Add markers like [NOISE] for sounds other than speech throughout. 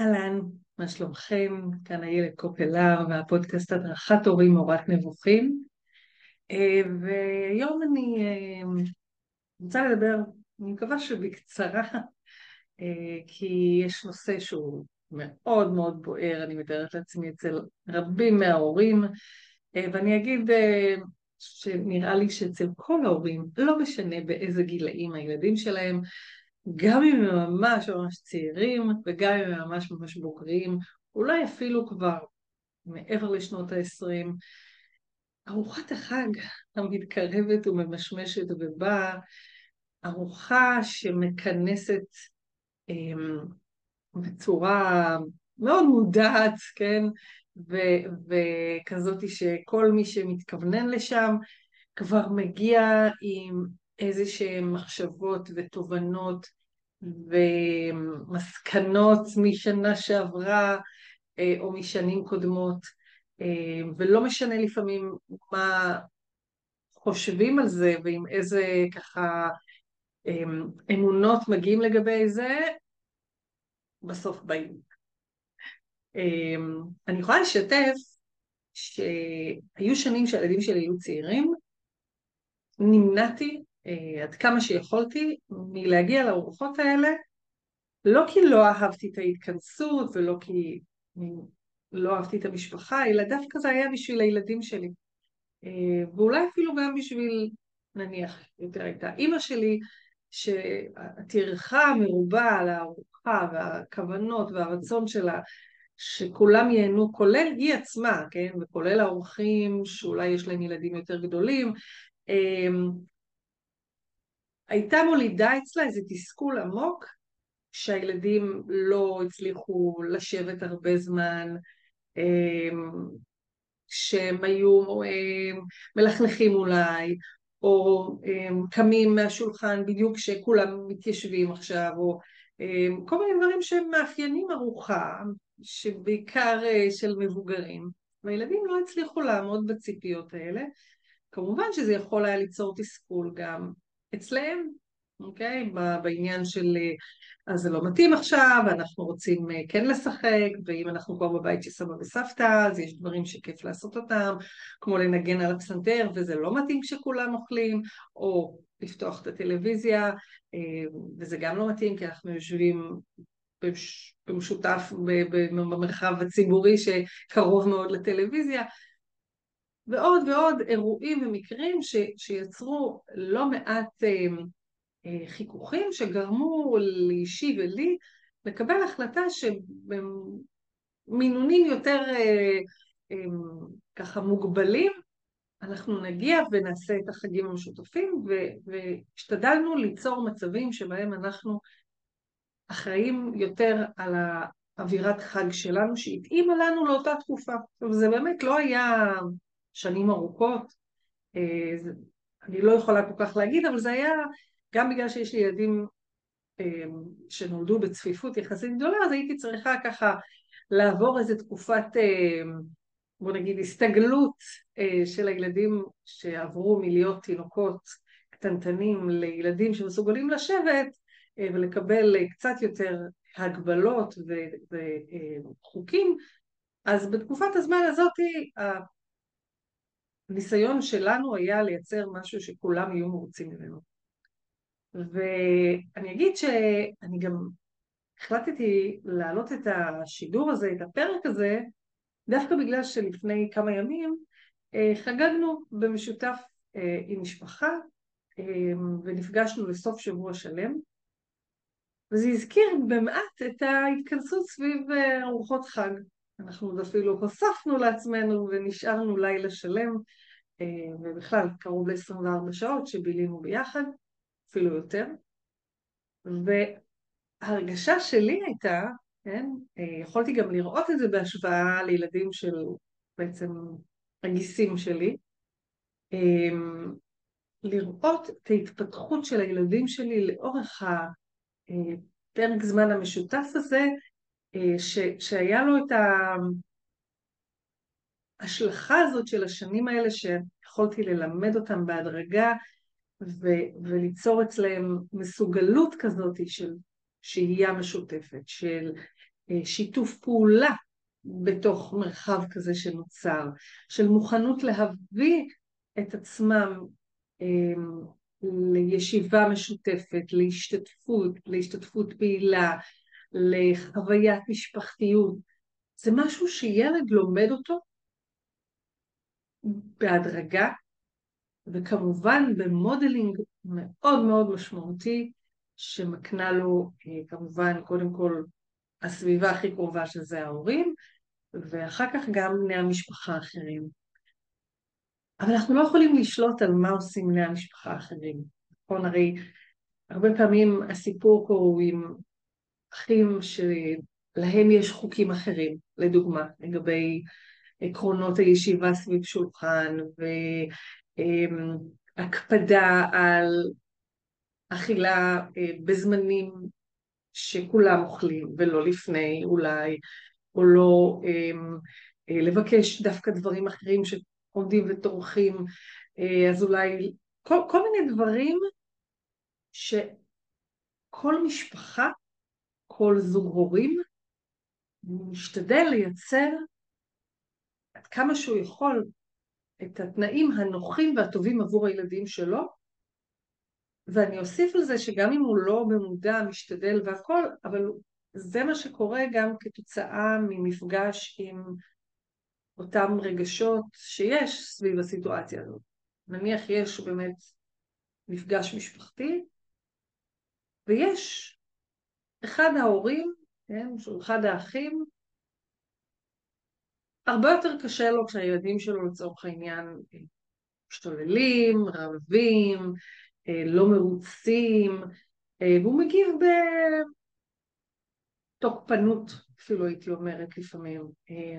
אהלן, מה שלומכם? כאן איילת קופלר והפודקאסט הדרכת הורים מורת נבוכים. אה, והיום אני אה, רוצה לדבר, אני מקווה שבקצרה, אה, כי יש נושא שהוא מאוד מאוד בוער, אני מתארת לעצמי אצל רבים מההורים, ואני אגיד שנראה לי שאצל כל ההורים, לא משנה באיזה גילאים הילדים שלהם, גם אם הם ממש ממש צעירים וגם אם הם ממש ממש בוגרים, אולי אפילו כבר מעבר לשנות ה-20, ארוחת החג המתקרבת וממשמשת ובאה, ארוחה שמכנסת um, בצורה מאוד מודעת, כן, ו- וכזאת שכל מי שמתכוונן לשם כבר מגיע עם איזה שהן מחשבות ותובנות ומסקנות משנה שעברה אה, או משנים קודמות, אה, ולא משנה לפעמים מה חושבים על זה ועם איזה ככה אה, אמונות מגיעים לגבי זה, בסוף באים. אני יכולה לשתף שהיו שנים שהילדים שלי היו צעירים, נמנעתי עד כמה שיכולתי מלהגיע לארוחות האלה, לא כי לא אהבתי את ההתכנסות ולא כי לא אהבתי את המשפחה, אלא דווקא זה היה בשביל הילדים שלי. אה, ואולי אפילו גם בשביל, נניח, יותר הייתה אימא שלי, שהטרחה המרובה על הארוחה והכוונות והרצון שלה שכולם ייהנו, כולל היא עצמה, כן, וכולל האורחים שאולי יש להם ילדים יותר גדולים, אה, הייתה מולידה אצלה איזה תסכול עמוק שהילדים לא הצליחו לשבת הרבה זמן, אמ, שהם היו אמ, מלכלכים אולי, או אמ, קמים מהשולחן בדיוק כשכולם מתיישבים עכשיו, או כל מיני דברים שהם מאפיינים ארוחה, שבעיקר אה, של מבוגרים, והילדים לא הצליחו לעמוד בציפיות האלה. כמובן שזה יכול היה ליצור תסכול גם אצלהם, אוקיי? בעניין של אז זה לא מתאים עכשיו, ואנחנו רוצים אה, כן לשחק, ואם אנחנו כבר בבית של סבא וסבתא, אז יש דברים שכיף לעשות אותם, כמו לנגן על הפסנתר, וזה לא מתאים כשכולם אוכלים, או לפתוח את הטלוויזיה, אה, וזה גם לא מתאים כי אנחנו יושבים במשותף במרחב הציבורי שקרוב מאוד לטלוויזיה, ועוד ועוד אירועים ומקרים ש, שיצרו לא מעט אה, אה, חיכוכים שגרמו לאישי ולי לקבל החלטה שבמינונים יותר אה, אה, ככה מוגבלים אנחנו נגיע ונעשה את החגים המשותפים והשתדלנו ליצור מצבים שבהם אנחנו אחראים יותר על האווירת חג שלנו שהתאימה לנו לאותה תקופה. זה באמת לא היה שנים ארוכות, אה, אני לא יכולה כל כך להגיד, אבל זה היה גם בגלל שיש לי ילדים אה, שנולדו בצפיפות יחסית גדולה, אז הייתי צריכה ככה לעבור איזו תקופת, אה, בוא נגיד, הסתגלות של הילדים שעברו מלהיות תינוקות קטנטנים לילדים שמסוגלים לשבת ולקבל קצת יותר הגבלות וחוקים, אז בתקופת הזמן הזאת הניסיון שלנו היה לייצר משהו שכולם יהיו מרוצים ממנו. ואני אגיד שאני גם החלטתי להעלות את השידור הזה, את הפרק הזה, דווקא בגלל שלפני כמה ימים אה, חגגנו במשותף אה, עם משפחה אה, ונפגשנו לסוף שבוע שלם וזה הזכיר במעט את ההתכנסות סביב ארוחות חג. אנחנו עוד אפילו הוספנו לעצמנו ונשארנו לילה שלם אה, ובכלל קרוב ל-24 שעות שבילינו ביחד, אפילו יותר. וההרגשה שלי הייתה, כן, אה, יכולתי גם לראות את זה בהשוואה לילדים של בעצם הגיסים שלי, אה, לראות את ההתפתחות של הילדים שלי לאורך הפרק זמן המשותף הזה, ש, שהיה לו את ההשלכה הזאת של השנים האלה שיכולתי ללמד אותם בהדרגה ו- וליצור אצלהם מסוגלות כזאת של שהייה משותפת, של אה, שיתוף פעולה בתוך מרחב כזה שנוצר, של מוכנות להביא את עצמם אמ, לישיבה משותפת, להשתתפות, להשתתפות פעילה, לחוויית משפחתיות. זה משהו שילד לומד אותו בהדרגה, וכמובן במודלינג מאוד מאוד משמעותי, שמקנה לו אה, כמובן קודם כל הסביבה הכי קרובה שזה ההורים, ואחר כך גם בני המשפחה האחרים. אבל אנחנו לא יכולים לשלוט על מה עושים בני המשפחה האחרים. נכון, הרי הרבה פעמים הסיפור פה הוא עם אחים שלהם יש חוקים אחרים, לדוגמה, לגבי עקרונות הישיבה סביב שולחן והקפדה על אכילה אה, בזמנים שכולם אוכלים ולא לפני אולי, או לא אמ, אה, לבקש דווקא דברים אחרים שעומדים וטורחים, אה, אז אולי כל, כל מיני דברים שכל משפחה, כל זוג הורים, משתדל לייצר עד כמה שהוא יכול את התנאים הנוחים והטובים עבור הילדים שלו, ואני אוסיף לזה שגם אם הוא לא במודע, משתדל והכל, אבל זה מה שקורה גם כתוצאה ממפגש עם אותם רגשות שיש סביב הסיטואציה הזאת. נניח יש באמת מפגש משפחתי, ויש אחד ההורים, כן, שהוא אחד האחים, הרבה יותר קשה לו כשהילדים שלו לצורך העניין משתוללים, רבים, אה, לא מרוצים, אה, והוא מגיב בתוקפנות, אפילו הייתי אומרת לפעמים, אה,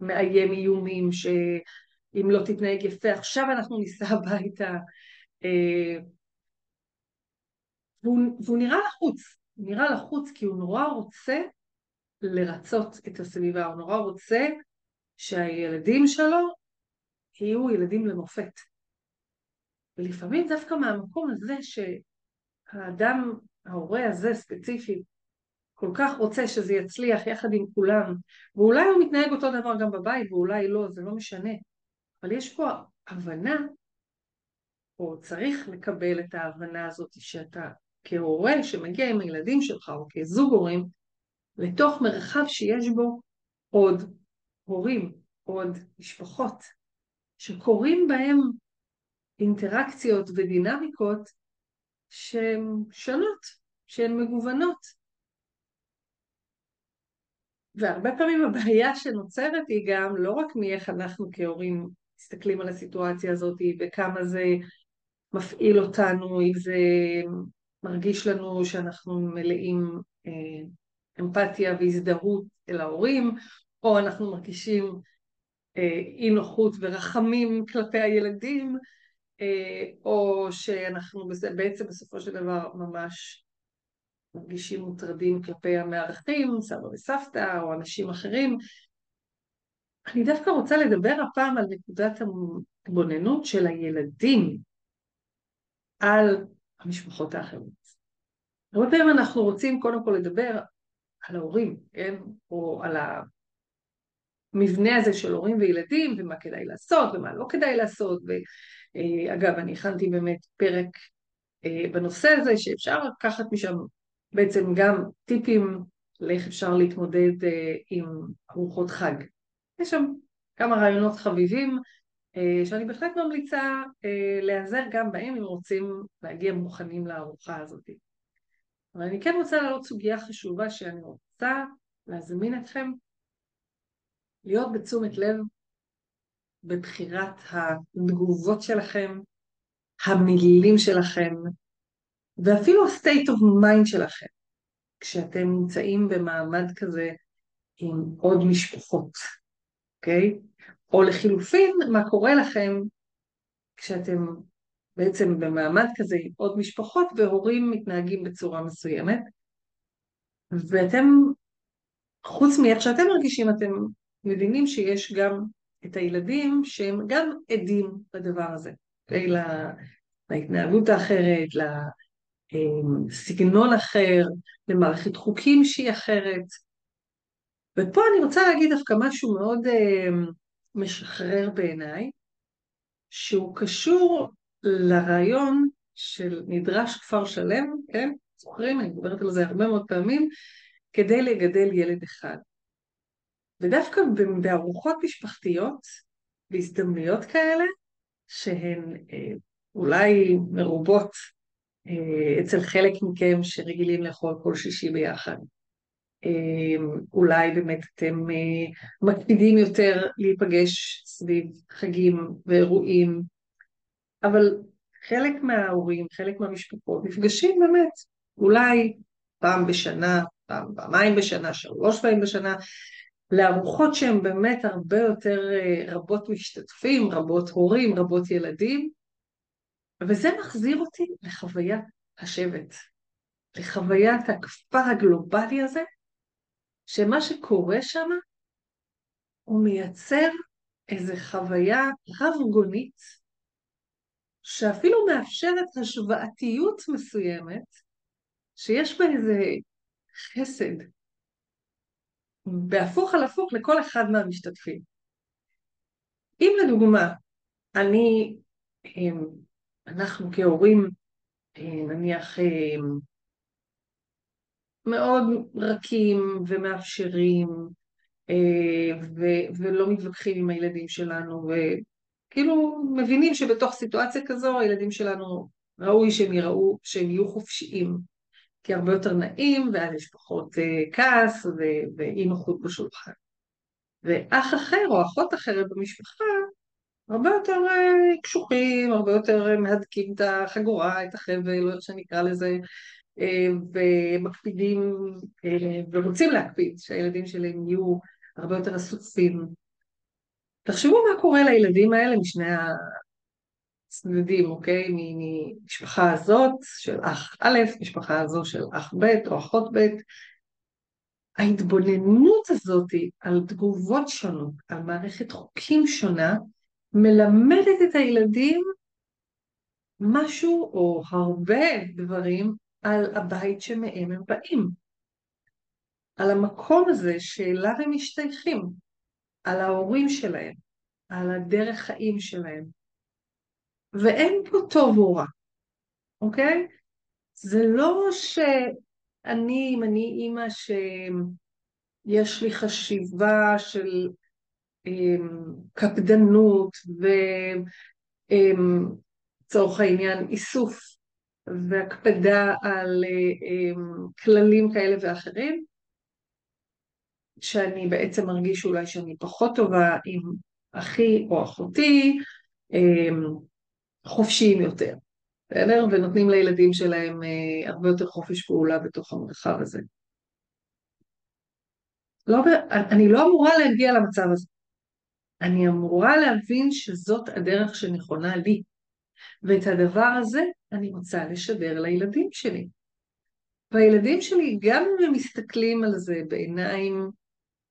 מאיים איומים שאם לא תתנהג יפה עכשיו אנחנו ניסע הביתה, והוא, והוא נראה לחוץ, נראה לחוץ כי הוא נורא רוצה לרצות את הסביבה, הוא נורא רוצה שהילדים שלו יהיו ילדים למופת. ולפעמים דווקא מהמקום הזה שהאדם, ההורה הזה ספציפית, כל כך רוצה שזה יצליח יחד עם כולם, ואולי הוא מתנהג אותו דבר גם בבית ואולי לא, זה לא משנה, אבל יש פה הבנה, או צריך לקבל את ההבנה הזאת שאתה כהורה שמגיע עם הילדים שלך או כזוג הורים לתוך מרחב שיש בו עוד הורים, עוד משפחות, שקורים בהם אינטראקציות ודינמיקות שהן שונות, שהן מגוונות. והרבה פעמים הבעיה שנוצרת היא גם לא רק מאיך אנחנו כהורים מסתכלים על הסיטואציה הזאת וכמה זה מפעיל אותנו, אם זה מרגיש לנו שאנחנו מלאים אה, אמפתיה והזדהות אל ההורים, או אנחנו מרגישים אה, אי נוחות ורחמים כלפי הילדים, אה, או שאנחנו בעצם בסופו של דבר ממש מרגישים מוטרדים כלפי המארחים, סבא וסבתא או אנשים אחרים. אני דווקא רוצה לדבר הפעם על נקודת ההתבוננות של הילדים על המשפחות האחרות. הרבה פעמים אנחנו רוצים קודם כל לדבר על ההורים, כן? או על המבנה הזה של הורים וילדים, ומה כדאי לעשות ומה לא כדאי לעשות. ואגב, אני הכנתי באמת פרק אה, בנושא הזה, שאפשר לקחת משם בעצם גם טיפים לאיך אפשר להתמודד אה, עם ארוחות חג. יש שם כמה רעיונות חביבים אה, שאני בהחלט ממליצה להיעזר גם בהם אם רוצים להגיע מוכנים לארוחה הזאת. אבל אני כן רוצה להעלות סוגיה חשובה שאני רוצה להזמין אתכם להיות בתשומת לב בבחירת התגובות שלכם, המילים שלכם, ואפילו ה-state of mind שלכם, כשאתם נמצאים במעמד כזה עם עוד משפחות, אוקיי? Okay? או לחילופין, מה קורה לכם כשאתם בעצם במעמד כזה עם עוד משפחות והורים מתנהגים בצורה מסוימת, ואתם, חוץ מאיך שאתם מרגישים, אתם מבינים שיש גם את הילדים שהם גם עדים לדבר הזה, לה, להתנהגות האחרת, לסגנון אחר, למערכת חוקים שהיא אחרת, ופה אני רוצה להגיד דווקא משהו מאוד אה, משחרר בעיניי, שהוא קשור לרעיון של מדרש כפר שלם, כן? זוכרים? אני מדברת על זה הרבה מאוד פעמים, כדי לגדל ילד אחד. ודווקא בארוחות משפחתיות, בהזדמנויות כאלה, שהן אה, אולי מרובות אה, אצל חלק מכם שרגילים לאכול כל שישי ביחד. אה, אולי באמת אתם אה, מקפידים יותר להיפגש סביב חגים ואירועים, אבל חלק מההורים, חלק מהמשפחות נפגשים באמת אולי פעם בשנה, פעם, פעמיים בשנה, שלוש פעמים בשנה, לארוחות שהן באמת הרבה יותר רבות משתתפים, רבות הורים, רבות ילדים, וזה מחזיר אותי לחוויית השבט, לחוויית הכפר הגלובלי הזה, שמה שקורה שם הוא מייצר איזו חוויה רב-גונית, שאפילו מאפשרת השוואתיות מסוימת, שיש בה איזה חסד, בהפוך על הפוך לכל אחד מהמשתתפים. אם לדוגמה, אני אנחנו כהורים, אה, נניח, אה, מאוד רכים ומאפשרים, אה, ו- ולא מתווכחים עם הילדים שלנו, וכאילו מבינים שבתוך סיטואציה כזו הילדים שלנו ראוי שהם יראו, שהם יהיו חופשיים, כי הרבה יותר נעים, ואז יש פחות כעס ואי נוחות בשולחן. ואח אחר או אחות אחרת במשפחה הרבה יותר אה, קשוחים, הרבה יותר אה, מהדקים את החגורה, את החבל, או איך שנקרא לזה, אה, ומקפידים ורוצים להקפיד שהילדים שלהם יהיו הרבה יותר אסופים. תחשבו מה קורה לילדים האלה משני הצדדים, אוקיי? ממשפחה הזאת של אח א', משפחה הזו של אח ב' או אחות ב', ההתבוננות הזאת על תגובות שונות, על מערכת חוקים שונה, מלמדת את הילדים משהו או הרבה דברים על הבית שמהם הם באים, על המקום הזה שאליו הם משתייכים, על ההורים שלהם, על הדרך חיים שלהם. ואין פה טוב או רע, אוקיי? זה לא שאני, אם אני אימא שיש לי חשיבה של קפדנות ולצורך העניין איסוף והקפדה על כללים כאלה ואחרים, שאני בעצם מרגיש אולי שאני פחות טובה עם אחי או אחותי, חופשיים יותר, בסדר? ונותנים לילדים שלהם אה, הרבה יותר חופש פעולה בתוך המרחב הזה. לא, אני לא אמורה להגיע למצב הזה. אני אמורה להבין שזאת הדרך שנכונה לי, ואת הדבר הזה אני רוצה לשדר לילדים שלי. והילדים שלי, גם אם הם מסתכלים על זה בעיניים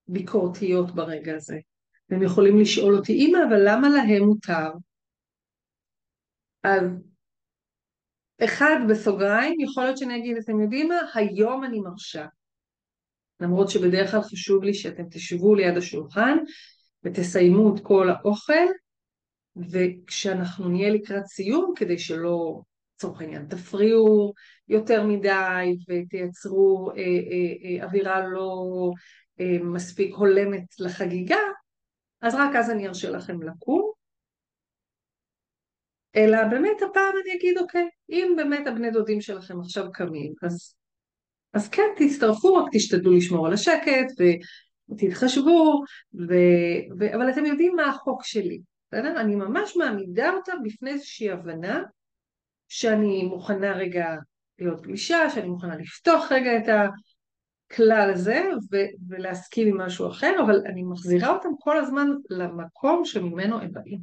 ביקורתיות ברגע הזה, הם יכולים לשאול אותי, אמא, אבל למה להם מותר? אז אחד בסוגריים, יכול להיות שאני אגיד, אתם יודעים מה? היום אני מרשה. למרות שבדרך כלל חשוב לי שאתם תשבו ליד השולחן ותסיימו את כל האוכל, וכשאנחנו נהיה לקראת סיום, כדי שלא, לצורך העניין, תפריעו יותר מדי ותייצרו אה, אה, אה, אווירה לא אה, מספיק הולמת לחגיגה, אז רק אז אני ארשה לכם לקום. אלא באמת הפעם אני אגיד, אוקיי, אם באמת הבני דודים שלכם עכשיו קמים, אז, אז כן, תצטרפו, רק תשתדלו לשמור על השקט, ו... תתחשבו, ו... ו... אבל אתם יודעים מה החוק שלי, בסדר? אני ממש מעמידה אותם בפני איזושהי הבנה שאני מוכנה רגע להיות גלישה, שאני מוכנה לפתוח רגע את הכלל הזה ו... ולהסכים עם משהו אחר, אבל אני מחזירה אותם כל הזמן למקום שממנו הם באים.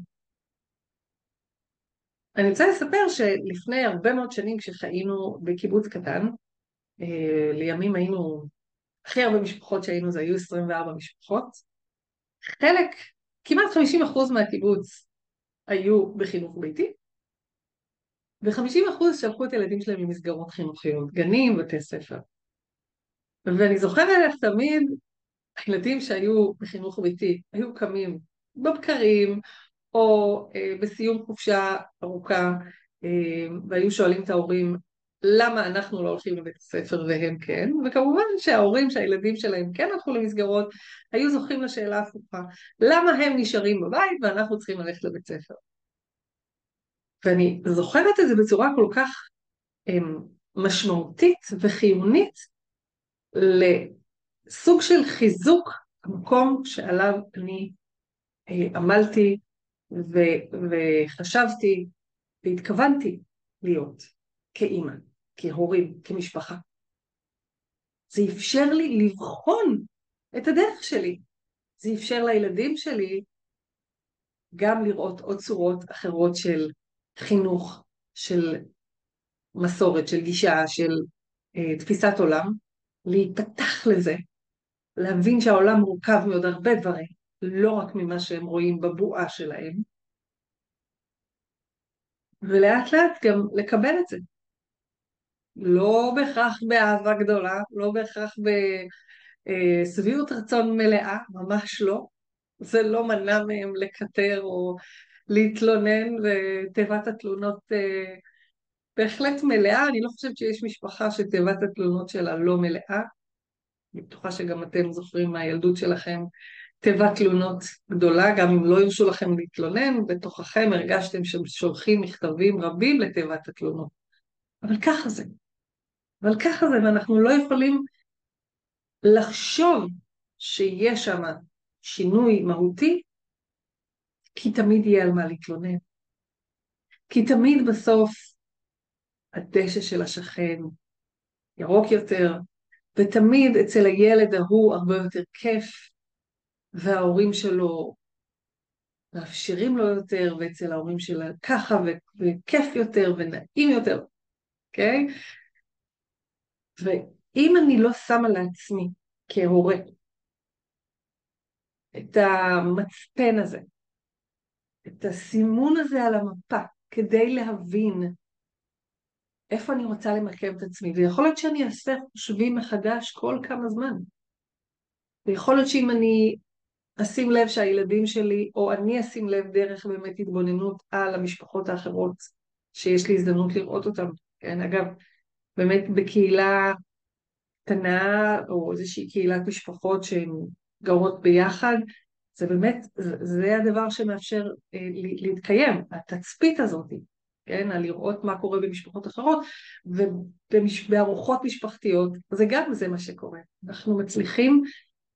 אני רוצה לספר שלפני הרבה מאוד שנים כשחיינו בקיבוץ קטן, אה, לימים היינו הכי הרבה משפחות שהיינו זה היו 24 משפחות. חלק, כמעט 50% מהקיבוץ היו בחינוך ביתי, ו-50% שלחו את הילדים שלהם למסגרות חינוכיות, גנים, בתי ספר. ואני זוכרת תמיד הילדים שהיו בחינוך ביתי היו קמים בבקרים או אה, בסיום חופשה ארוכה אה, והיו שואלים את ההורים למה אנחנו לא הולכים לבית הספר והם כן, וכמובן שההורים שהילדים שלהם כן הלכו למסגרות היו זוכים לשאלה הפוכה, למה הם נשארים בבית ואנחנו צריכים ללכת לבית ספר? ואני זוכרת את זה בצורה כל כך הם, משמעותית וחיונית לסוג של חיזוק המקום שעליו אני אה, עמלתי ו- וחשבתי והתכוונתי להיות כאימא, כהורים, כמשפחה. זה אפשר לי לבחון את הדרך שלי. זה אפשר לילדים שלי גם לראות עוד צורות אחרות של חינוך, של מסורת, של גישה, של אה, תפיסת עולם, להיפתח לזה, להבין שהעולם מורכב מעוד הרבה דברים, לא רק ממה שהם רואים בבועה שלהם, ולאט לאט גם לקבל את זה. לא בהכרח באהבה גדולה, לא בהכרח בשביעות רצון מלאה, ממש לא. זה לא מנע מהם לקטר או להתלונן, ותיבת התלונות אה, בהחלט מלאה. אני לא חושבת שיש משפחה שתיבת התלונות שלה לא מלאה. אני בטוחה שגם אתם זוכרים מהילדות שלכם תיבת תלונות גדולה, גם אם לא הרשו לכם להתלונן, בתוככם הרגשתם ששולחים מכתבים רבים לתיבת התלונות. אבל ככה זה. אבל ככה זה, ואנחנו לא יכולים לחשוב שיש שם שינוי מהותי, כי תמיד יהיה על מה להתלונן. כי תמיד בסוף הדשא של השכן ירוק יותר, ותמיד אצל הילד ההוא הרבה יותר כיף, וההורים שלו מאפשרים לו יותר, ואצל ההורים שלה ככה, וכיף יותר, ונעים יותר, אוקיי? Okay? ואם אני לא שמה לעצמי כהורה את המצפן הזה, את הסימון הזה על המפה, כדי להבין איפה אני רוצה למקם את עצמי, ויכול להיות שאני אעשה חושבים מחדש כל כמה זמן. ויכול להיות שאם אני אשים לב שהילדים שלי, או אני אשים לב דרך באמת התבוננות על המשפחות האחרות שיש לי הזדמנות לראות אותן. כן, אגב, באמת בקהילה קטנה, או איזושהי קהילת משפחות שהן גרות ביחד, זה באמת, זה, הדבר שמאפשר אה, להתקיים, התצפית הזאת, כן, על לראות מה קורה במשפחות אחרות, ובארוחות משפחתיות, זה גם זה מה שקורה. אנחנו מצליחים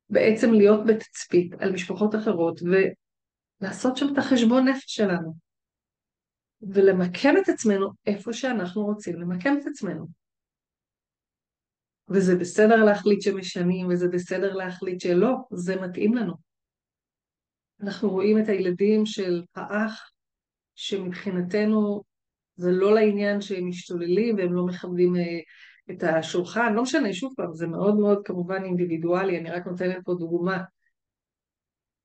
בעצם להיות בתצפית על משפחות אחרות, ולעשות שם את החשבון נפש שלנו, ולמקם את עצמנו איפה שאנחנו רוצים למקם את עצמנו. וזה בסדר להחליט שמשנים, וזה בסדר להחליט שלא, זה מתאים לנו. אנחנו רואים את הילדים של האח, שמבחינתנו זה לא לעניין שהם משתוללים והם לא מכבדים אה, את השולחן, לא משנה, שוב פעם, זה מאוד מאוד כמובן אינדיבידואלי, אני רק נותנת פה דוגמה.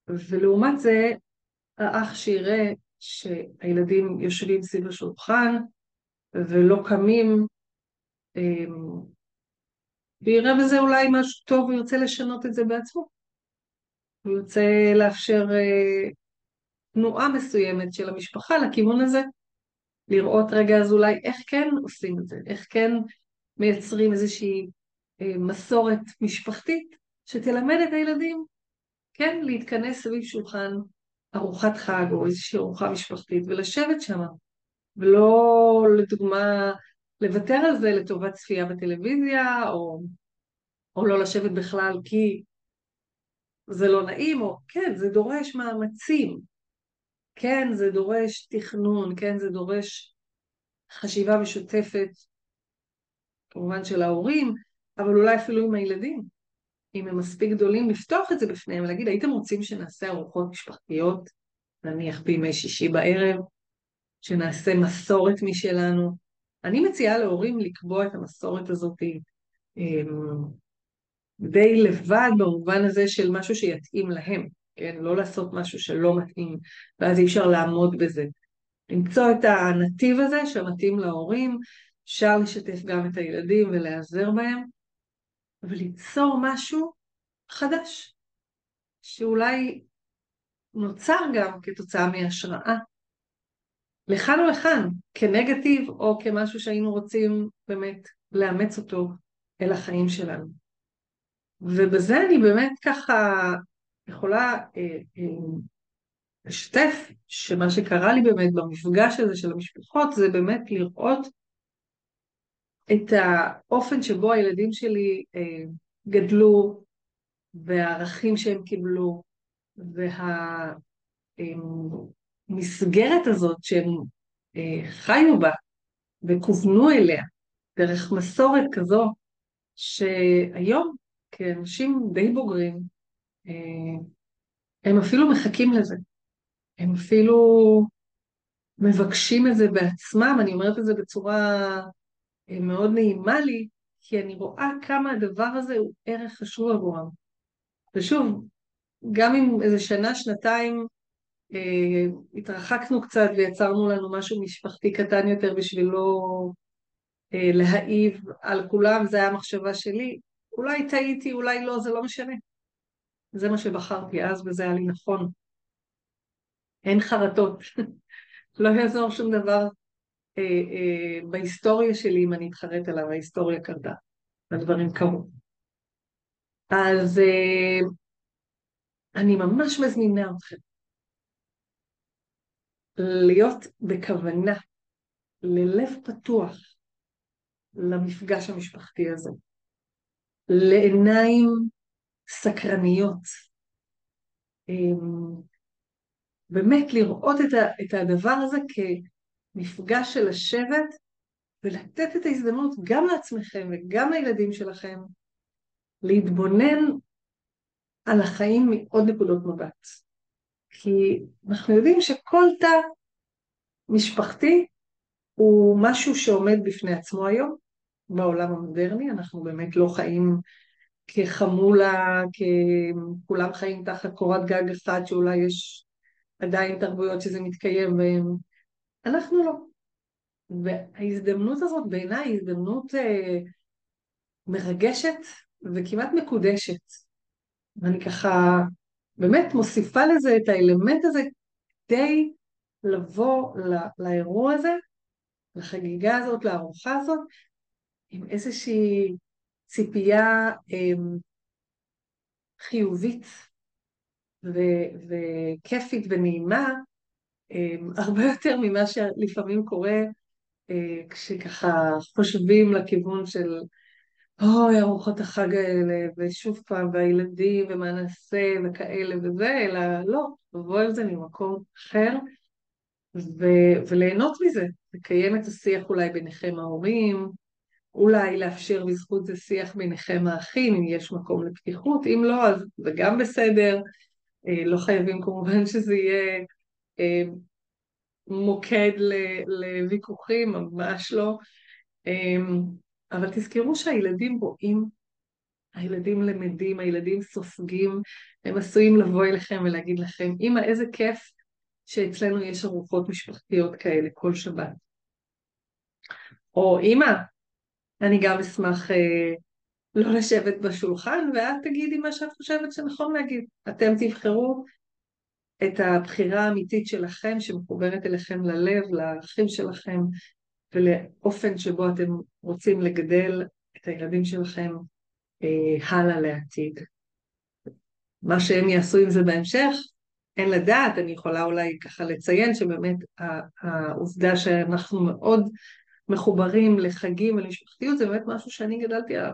ולעומת זה, האח שיראה שהילדים יושבים סביב השולחן ולא קמים, אמ, ויראה בזה אולי משהו טוב וירצה לשנות את זה בעצמו. הוא ירצה לאפשר אה, תנועה מסוימת של המשפחה לכיוון הזה, לראות רגע אז אולי איך כן עושים את זה, איך כן מייצרים איזושהי אה, מסורת משפחתית שתלמד את הילדים, כן, להתכנס סביב שולחן ארוחת חג או איזושהי ארוחה משפחתית ולשבת שם, ולא לדוגמה לוותר על זה לטובת צפייה בטלוויזיה או, או לא לשבת בכלל כי זה לא נעים, או כן, זה דורש מאמצים, כן, זה דורש תכנון, כן, זה דורש חשיבה משותפת כמובן של ההורים, אבל אולי אפילו עם הילדים, אם הם מספיק גדולים, לפתוח את זה בפניהם, ולהגיד, הייתם רוצים שנעשה ארוחות משפחתיות, נניח בימי שישי בערב, שנעשה מסורת משלנו. אני מציעה להורים לקבוע את המסורת הזאת אמ, די לבד במובן הזה של משהו שיתאים להם, כן? לא לעשות משהו שלא מתאים, ואז אי אפשר לעמוד בזה. למצוא את הנתיב הזה שמתאים להורים, אפשר לשתף גם את הילדים ולהיעזר בהם, וליצור משהו חדש, שאולי נוצר גם כתוצאה מהשראה לכאן או לכאן, כנגטיב או כמשהו שהיינו רוצים באמת לאמץ אותו אל החיים שלנו. ובזה אני באמת ככה יכולה אה, אה, לשתף שמה שקרה לי באמת במפגש הזה של המשפחות זה באמת לראות את האופן שבו הילדים שלי אה, גדלו והערכים שהם קיבלו והמסגרת הזאת שהם חיו בה וכוונו אליה דרך מסורת כזו שהיום כאנשים די בוגרים הם אפילו מחכים לזה. הם אפילו מבקשים את זה בעצמם, אני אומרת את זה בצורה אה, מאוד נעימה לי, כי אני רואה כמה הדבר הזה הוא ערך חשוב עבורם. ושוב, גם אם איזה שנה, שנתיים אה, התרחקנו קצת ויצרנו לנו משהו משפחתי קטן יותר בשביל לא אה, להעיב על כולם, זו הייתה המחשבה שלי, אולי טעיתי, אולי לא, זה לא משנה. זה מה שבחרתי אז וזה היה לי נכון. אין חרטות. [LAUGHS] לא יעזור שום דבר אה, אה, בהיסטוריה שלי אם אני אתחרט עליו, ההיסטוריה קרתה, הדברים קרו. אז אה, אני ממש מזמינה אתכם להיות בכוונה, ללב פתוח למפגש המשפחתי הזה, לעיניים סקרניות, אמ, באמת לראות את, הדבר הזה כמפגש של השבט ולתת את ההזדמנות גם לעצמכם וגם לילדים שלכם להתבונן על החיים מעוד נקודות מבט. כי אנחנו יודעים שכל תא משפחתי הוא משהו שעומד בפני עצמו היום בעולם המודרני, אנחנו באמת לא חיים כחמולה, ככולם חיים תחת קורת גג אחת שאולי יש עדיין תרבויות שזה מתקיים בהן. אנחנו לא. וההזדמנות הזאת בעיניי היא הזדמנות אה, מרגשת וכמעט מקודשת. ואני ככה באמת מוסיפה לזה את האלמנט הזה כדי לבוא לא, לאירוע הזה, לחגיגה הזאת, לארוחה הזאת, עם איזושהי ציפייה אה, חיובית ו- וכיפית ונעימה, אמ, הרבה יותר ממה שלפעמים קורה אה, כשככה חושבים לכיוון של אוי, ארוחות החג האלה, ושוב פעם, והילדים, ומה נעשה, וכאלה וזה, אלא לא, לבוא על זה ממקום אחר, ו- וליהנות מזה, לקיים את השיח אולי ביניכם ההורים, אולי לאפשר בזכות זה שיח ביניכם האחים, אם יש מקום לפתיחות, אם לא, אז זה גם בסדר, אה, לא חייבים כמובן שזה יהיה אה, מוקד לוויכוחים, ממש לא. אה, אבל תזכרו שהילדים רואים, הילדים למדים, הילדים סופגים, הם עשויים לבוא אליכם ולהגיד לכם, אמא, איזה כיף שאצלנו יש ארוחות משפחתיות כאלה כל שבת. או אמא, אני גם אשמח אה, לא לשבת בשולחן, ואת תגידי מה שאת חושבת שנכון להגיד. אתם תבחרו את הבחירה האמיתית שלכם, שמחוברת אליכם ללב, לערכים שלכם, ולאופן שבו אתם רוצים לגדל את הילדים שלכם אה, הלאה לעתיד. מה שהם יעשו עם זה בהמשך, אין לדעת, אני יכולה אולי ככה לציין שבאמת העובדה שאנחנו מאוד מחוברים לחגים ולמשפחתיות זה באמת משהו שאני גדלתי עליו.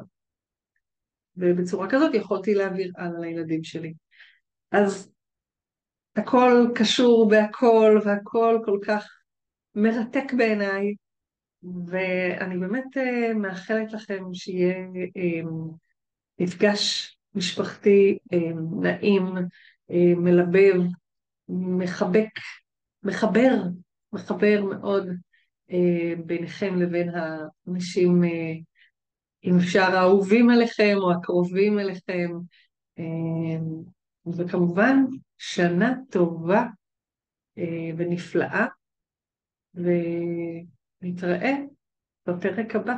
ובצורה כזאת יכולתי להעביר הלאה לילדים שלי. אז הכל קשור בהכל והכל כל כך מרתק בעיניי, ואני באמת אה, מאחלת לכם שיהיה אה, מפגש משפחתי אה, נעים, מלבב, מחבק, מחבר, מחבר מאוד ביניכם לבין האנשים אם אפשר האהובים אליכם או הקרובים אליכם, אמ, וכמובן שנה טובה אה, ונפלאה, ונתראה בפרק הבא.